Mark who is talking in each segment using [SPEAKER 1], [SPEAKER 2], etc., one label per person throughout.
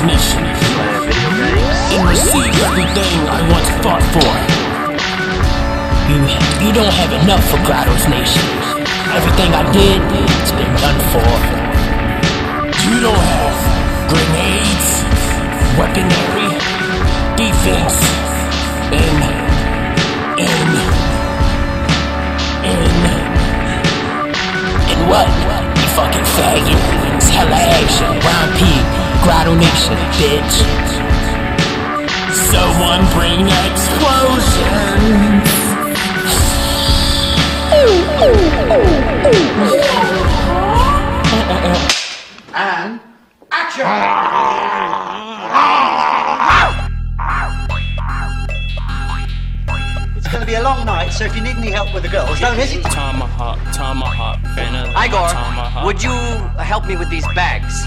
[SPEAKER 1] GRaDo's mission. And receive everything I once fought for. You, you don't have enough for GRaDo's nation. Everything I did, it's been done for. You don't have grenades, weaponry, defense, and, and, and, and what? You fucking faggot. It's hella action. Ryan P, GRaDo Nation, bitch. Someone bring explosions.
[SPEAKER 2] And action! It's going to be a long night, so if you need any help with the girls, don't hesitate.
[SPEAKER 3] Tomahawk, tomahawk, vanilla.
[SPEAKER 4] Igor,
[SPEAKER 3] tomahawk,
[SPEAKER 4] would you help me with these bags?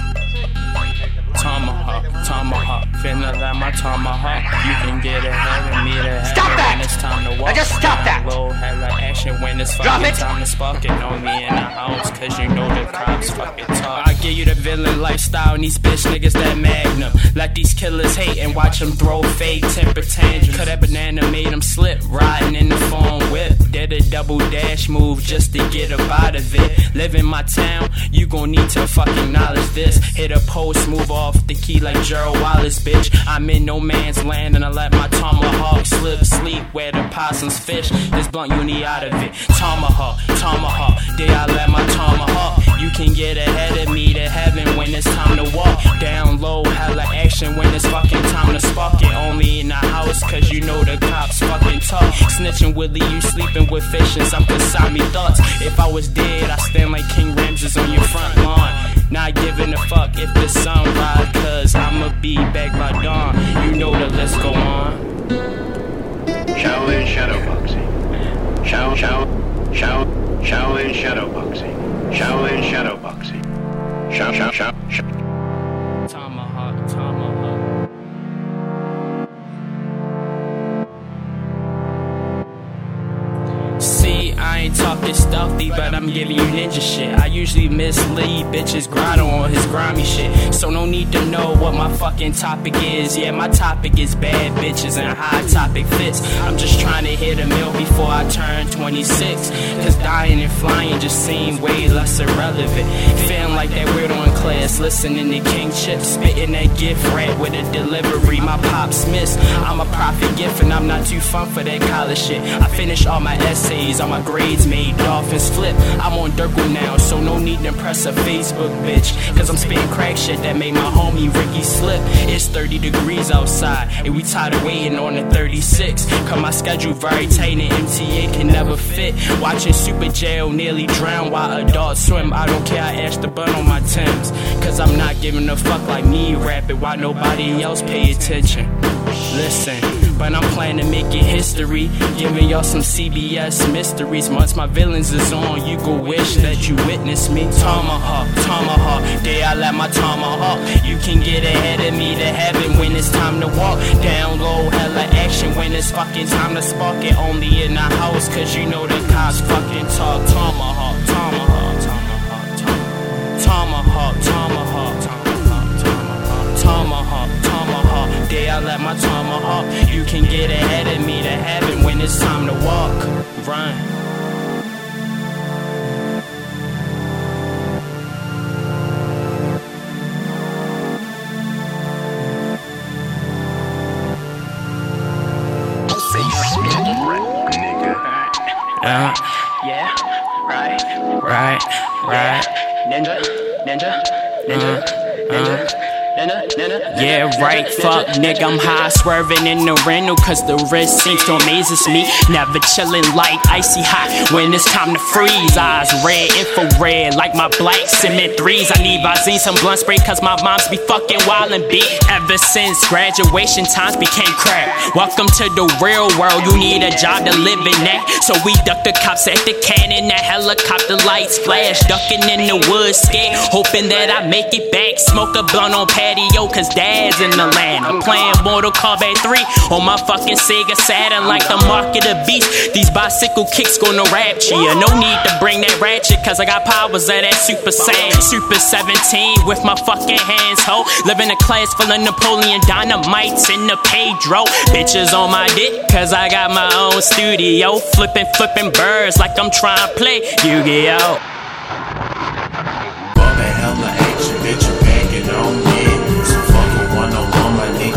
[SPEAKER 3] Tomahawk, tomahawk, vanilla, my tomahawk. You can get ahead of me to heaven
[SPEAKER 4] Stop that!
[SPEAKER 3] when it's time to walk.
[SPEAKER 4] Now just stop that!
[SPEAKER 3] Low, hella action when it's
[SPEAKER 4] Drop
[SPEAKER 3] fucking
[SPEAKER 4] it!
[SPEAKER 3] time to spark it. Only in the house, cause you know the cops fucking talk. I give you the villain lifestyle and these bitch niggas that magnum. Let these killers hate and watch them throw fake temper tantrums. Cut that banana made them slip, riding in the phone whip. Did a double dash move just to get up out of it. Live in my town, you gon' need to fucking acknowledge this. Hit a post, move off the key like Gerald Wallace, bitch. I'm in no man's land and I let my tomahawk slip sleep where the possums fish. This blunt you need out of it. Tomahawk, tomahawk, did I let my tomahawk? You can get ahead of me to heaven when it's time to walk. Down low, hella action when it's fucking time to spark it. Only in the house, cause you know the cops fucking talk. Snitching Willie, you sleeping with fish and some Kasami thoughts. If I was dead, I'd stand like King Ramses on your front lawn. Not giving a fuck if the sun rise, cause I'ma be back by dawn. You know the list go on.
[SPEAKER 5] Shaolin Shadowboxing. Shao Shao Shao Shaolin Shadowboxing. Shaolin Shadowboxing. Shao Shao Shao Shao.
[SPEAKER 3] I ain't stealthy, but I'm giving you ninja shit. I usually mislead bitches grotto on his grimy shit. So no need to know what my fucking topic is. Yeah, my topic is bad bitches and high topic fits. I'm just trying to hit a mill before I turn 26. Cause dying and flying just seem way less irrelevant. Feeling like that weirdo in class, listening to King Chip, spitting that gift rat with a delivery. My pops miss. I'm a prophet gift and I'm not too fun for that college shit. I finish all my essays, all my grades made dolphins flip. I'm on Durkle now, so no need to press a Facebook bitch. Cause I'm spitting crack shit that made my homie Ricky slip. It's 30 degrees outside, and we tired of waiting on the 36. Cause my schedule very tight and MTA can never fit. Watching Super Jail nearly drown while adults swim. I don't care, I ash the bun on my Timbs. Cause I'm not giving a fuck like me rapping why nobody else pay attention. Listen, but I'm planning to make it history. Giving y'all some CBS mysteries. Once my villains is on, you go wish that you witnessed me. Tomahawk, tomahawk, day I let my tomahawk. You can get ahead of me to heaven when it's time to walk. Down low, hella action when it's fucking time to spark it. Only in the house, cause you know the cops fucking talk. Tomahawk, I let my tomahawk. You can get ahead of me to heaven when it's time to walk. Run. Uh,
[SPEAKER 4] Yeah, right,
[SPEAKER 3] right, right.
[SPEAKER 4] ninja, ninja, ninja, ninja, ninja, ninja.
[SPEAKER 3] Yeah, right, fuck, nigga, I'm high, swerving in the rental, cause the wrist seems to amazes me. Never chillin' like icy hot when it's time to freeze. Eyes red, infrared, like my black cement threes. I need Visine, some blunt spray, cause my moms be fucking wild and beat. Ever since graduation times became crack. Welcome to the real world, you need a job to live in that. So we duck the cops at the cannon, that helicopter lights flash. Ducking in the woods, scared, hoping that I make it back. Smoke a blunt on pay patio, cause dad's in the land. I'm playing Mortal Kombat 3 on my fucking Sega Saturn like the mark of the beast. These bicycle kicks gonna rapture ya. No need to bring that ratchet, cause I got powers of that Super Saiyan. Super 17 with my fucking hands, ho. Living a class full of Napoleon dynamites in the Pedro. Bitches on my dick, cause I got my own studio. Flipping, flipping birds like I'm trying to play Yu Gi Oh!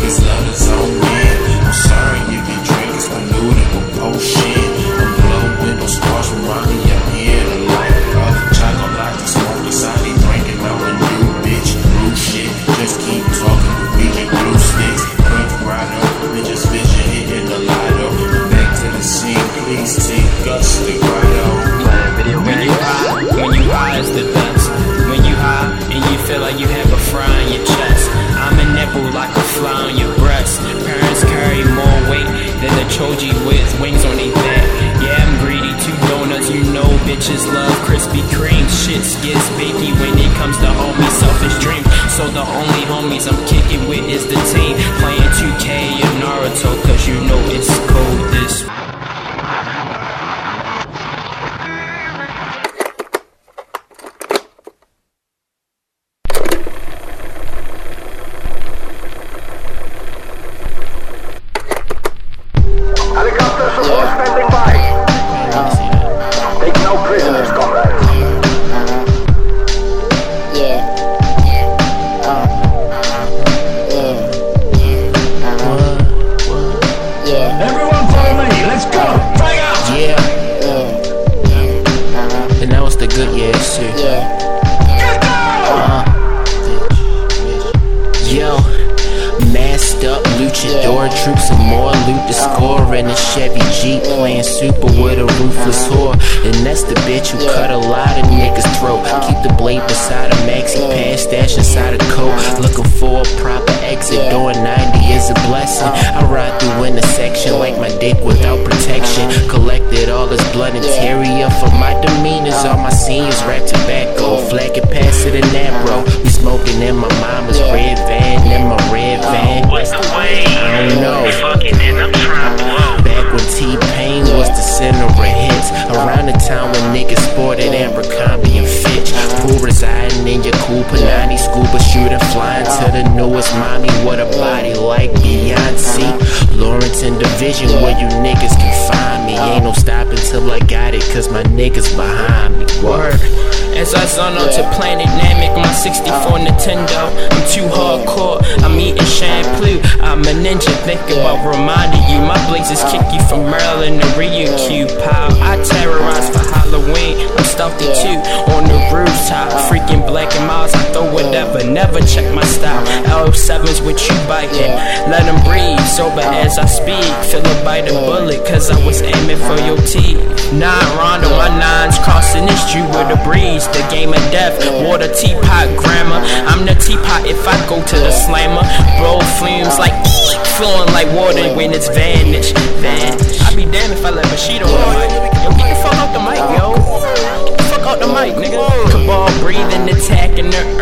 [SPEAKER 4] Niggas love zone in. I'm sorry if you drink, polluted with shit. I'm blowing stars from I'm here to light up. Chocolate smoke, inside drinking on a new bitch. Shit, just keep talking, blue sticks. Bitches vision hitting the. Back to the scene, please take us to.
[SPEAKER 3] When you high, when you high is the best. When you high and you feel like you have a fry on your chest. I'm a nipple like a fly on your breast. Parents carry more weight than the choji with wings on their back. Yeah, I'm greedy. Two donuts, you know bitches love Krispy Kreme. Shit gets bakey when it comes to homie selfish dream. So the only homies I'm kicking with is the team. Playing 2K and Naruto, cause you know it's cold this
[SPEAKER 6] dick without protection. Collected all this blood and interior for my demeanors. All my seniors rap tobacco, flag it past it in that bro. We smoking in my mama's red van, in my red oh. van.
[SPEAKER 3] What's the way?
[SPEAKER 6] I don't know.
[SPEAKER 3] Fucking and I'm trying.
[SPEAKER 6] Back when T-Pain was the center of hits Around the time when niggas sported Abercrombie and Fitch Pool residing in your cool Panani Scuba shooting flying to the newest mommy What a body like Beyonce uh-huh. Lawrence in Division Ain't no I got it Cause my niggas behind me Word
[SPEAKER 3] As I zone onto Planet Namek, my 64 Nintendo. I'm too hardcore, I'm eating shampoo. I'm a ninja, think about reminding you. My blazers kick you from Maryland to Rio Q. Pal, I terrorize for Halloween. I'm stealthy too, on the rooftop. Freaking Black and Milds, I throw whatever, never check my style. L7's with you biting, let them breathe. Sober as I speak, feel a bite of bullet, cause I was aiming for your teeth. Nine rondo, my nines crossing this street with a breeze. The game of death, water teapot grammar. I'm the teapot if I go to the slammer. Blow fumes like flowing like water when it's vanished. Vanish. I'd be damned if I let Bushido on the mic. Yo, get the fuck out the mic, yo. Mic, nigga. Cabal breathing, attacking the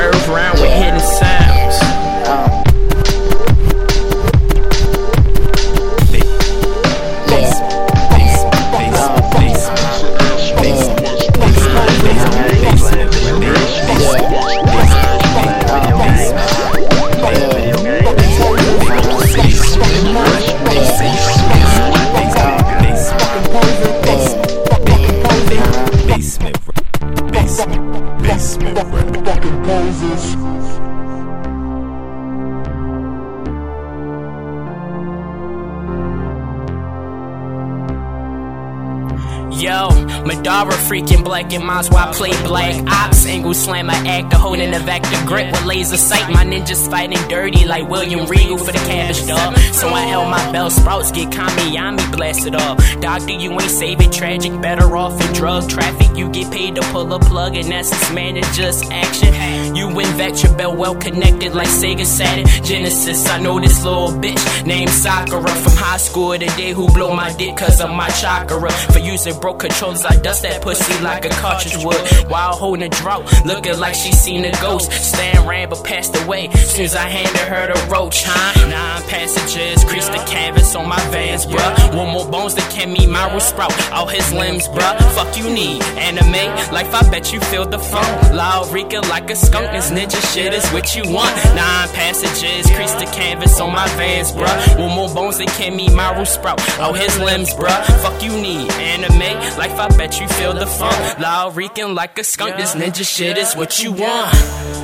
[SPEAKER 3] freaking Black and Milds while I play black ops. Angle slammer actor holding a vector grip with laser sight. My ninjas fighting dirty like William Regal for the cabbage dog. So I held my bell sprouts, get Kamiyami blasted off. Doctor, you ain't saving tragic, better off in drug traffic. You get paid to pull a plug, and that's it's just action. You win your bell well connected like Sega Saturn. Genesis, I know this little bitch named Sakura from high school today who blow my dick cause of my chakra. For using broke controls, I dust that pussy like a cartridge would. While holding a drought, looking like she seen a ghost. Stan ran but passed away. Soon as I handed her the roach, huh? Nine passengers, crease the canvas on my vans, bruh. One more bones that can me, my root sprout out his limbs, bruh. Fuck you need anime, life. I bet you feel the funk. Loud Rika like a skunk. This ninja shit is what you want. Nine passages, crease the canvas on my vans, bruh. One more bones that can me, my root sprout out his limbs, bruh. Fuck you need anime, life. I bet you feel the funk. Loud reeking like a skunk. This ninja shit is what you want.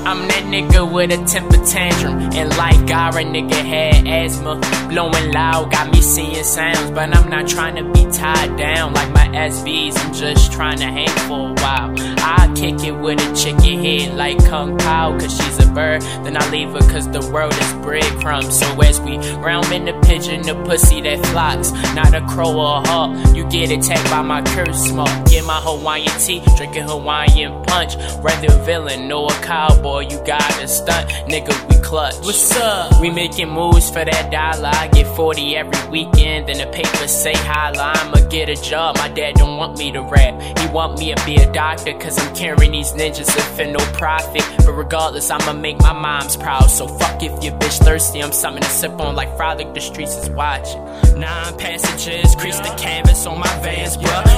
[SPEAKER 3] I'm that nigga with a temper tantrum. And like Gaara, nigga had asthma. Blowing loud, got me seeing sounds. But I'm not trying to be tied down like my SBs. I'm just trying to hang for a while. I kick it with a chicken head like Kung Pao. Cause she's a bird. Then I leave her cause the world is breadcrumbs. So as we round in the pigeon, the pussy that flocks. Not a crow or a hawk. You get attacked by my curse smoke. Get my Hawaiian tea, drinking Hawaiian punch. Rather villain or a cowboy, you gotta stunt. Nigga, we clutch. What's up? We making moves for that dollar. I get 40 every weekend, then the papers say holla. I'ma get a job. My dad don't want me to rap. He want me to be a doctor, cause I'm carrying these ninjas for no profit. But regardless, I'ma make my moms proud. So fuck if your bitch thirsty. I'm something to sip on like Frolic, the streets is watching. Nine passengers, crease the canvas on my vans, bruh.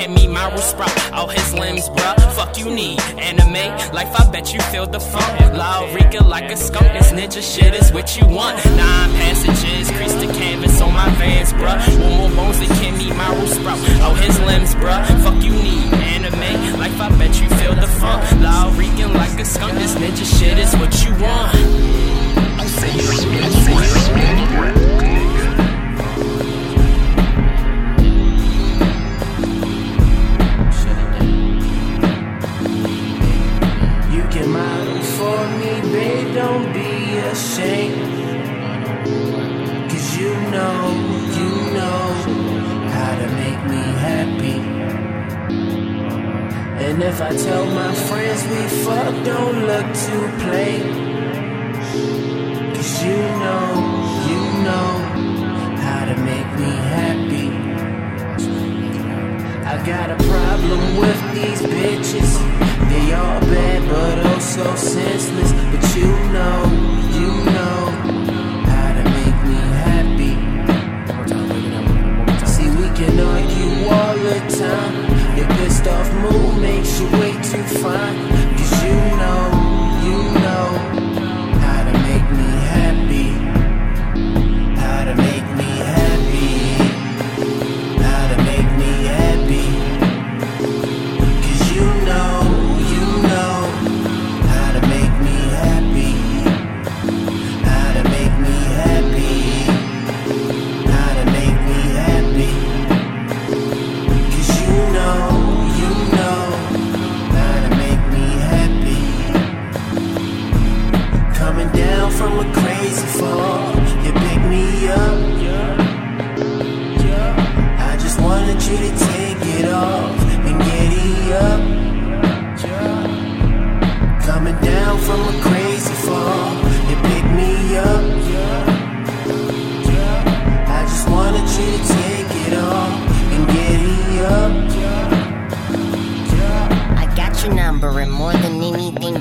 [SPEAKER 3] One more bones that can meet my sprout out his limbs, bruh. Fuck you need anime, life. I bet you feel the funk. Loud Rika like a skunk. This ninja shit is what you want. Nine passages, crease the canvas on my vans, bruh. One more bones that can meet my sprout out his limbs, bruh. Fuck you need anime, life. I bet you feel the funk. Loud reeking like a skunk. This ninja shit is what you want. I say you
[SPEAKER 6] You don't be ashamed. Cause you know, you know how to make me happy. And if I tell my friends we fuck, don't look to play. Cause you know, you know how to make me I got a problem with these bitches. They all bad, but oh so senseless. But you know, you know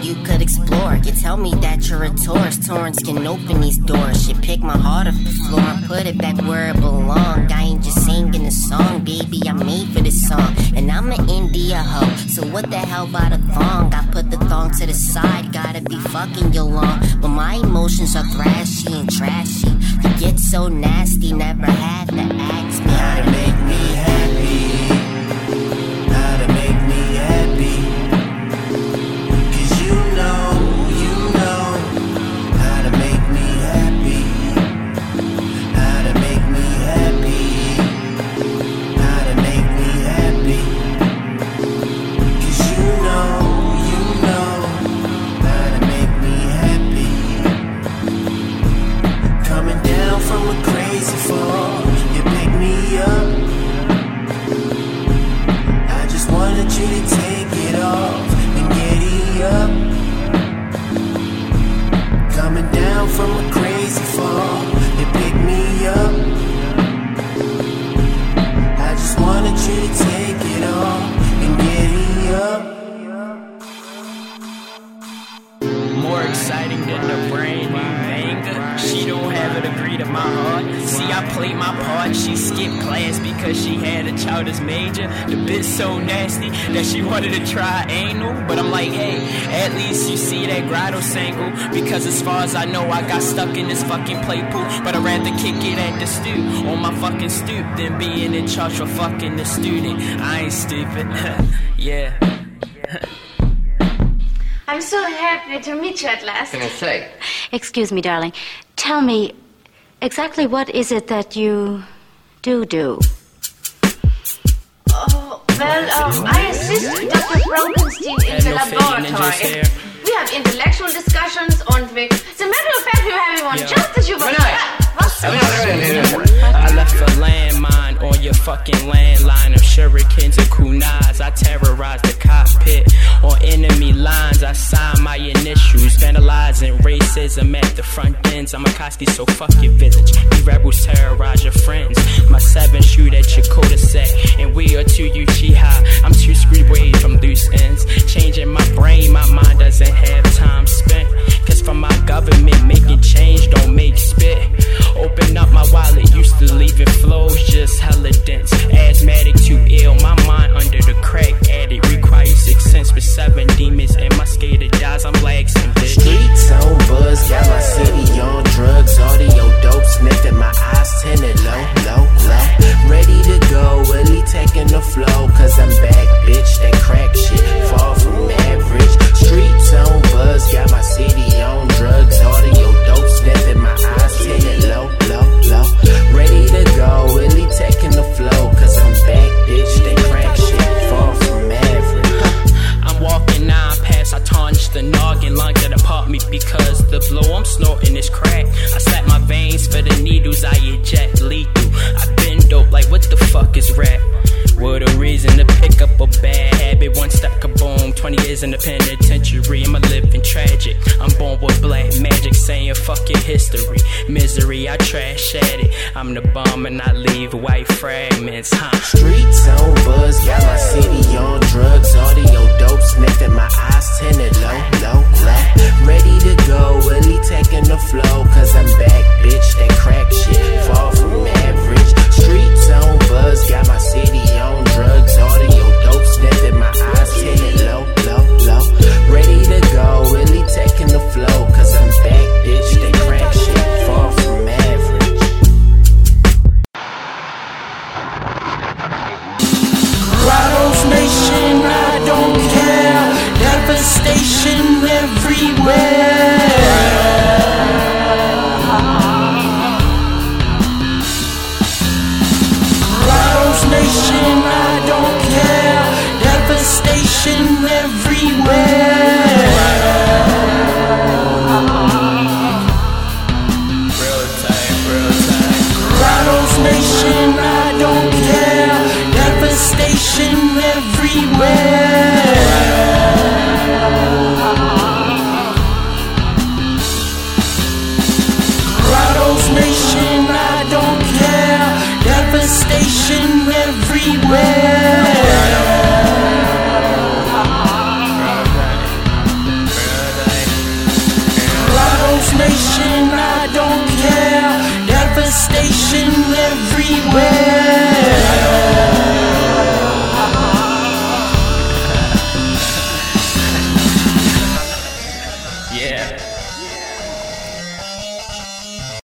[SPEAKER 6] you
[SPEAKER 7] could explore. You tell me that you're a tourist, Torrance can open these doors. You pick my heart off the floor and put it back where it belonged. I ain't just singing a song, baby, I'm made for this song. And I'm an India hoe, so what the hell about a thong? I put the thong to the side, gotta be fucking you long. But my emotions are thrashy and trashy. You get so nasty, never had to ask me
[SPEAKER 3] played my part. She skipped class because she had a childish major. The bitch so nasty that she wanted to try anal. But I'm like, hey, at least you see that grotto single. Because as far as I know, I got stuck in this fucking play pool. But I'd rather kick it at the stoop on my fucking stoop than being in charge for fucking the student. I ain't stupid. yeah.
[SPEAKER 8] I'm so happy to meet you at last.
[SPEAKER 4] Can I say?
[SPEAKER 9] Excuse me, darling. Tell me, exactly what is it that you do do?
[SPEAKER 8] Oh, well, um, I assist Dr. Frankenstein in the laboratory. We have intellectual discussions and we... As a matter of fact, we were having one
[SPEAKER 3] Yeah.
[SPEAKER 8] just as you were... Was?
[SPEAKER 3] I left a landmine on your fucking landline of shurikens and kunais. I terrorize the cockpit on enemy lines. I sign my initials, vandalizing racism at the front ends. I'm Akatsuki, so fuck your village. We rebels terrorize your friends. My seven shoot at your cul-de-sac, and we are two Uchiha. Saying fuck your history. Misery, I trash at it. I'm the bomb and I leave white fragments, huh?
[SPEAKER 6] Streets on buzz, got my city on drugs. Audio dope, sniffing my eyes tinted low, low, low. Ready to go, Willie taking the flow. Cause I'm back, bitch. That crack shit, far from average. Streets on buzz, got my city on drugs. Audio dope, sniffing devastation everywhere.
[SPEAKER 3] Rouse nation, I don't care. Devastation everywhere.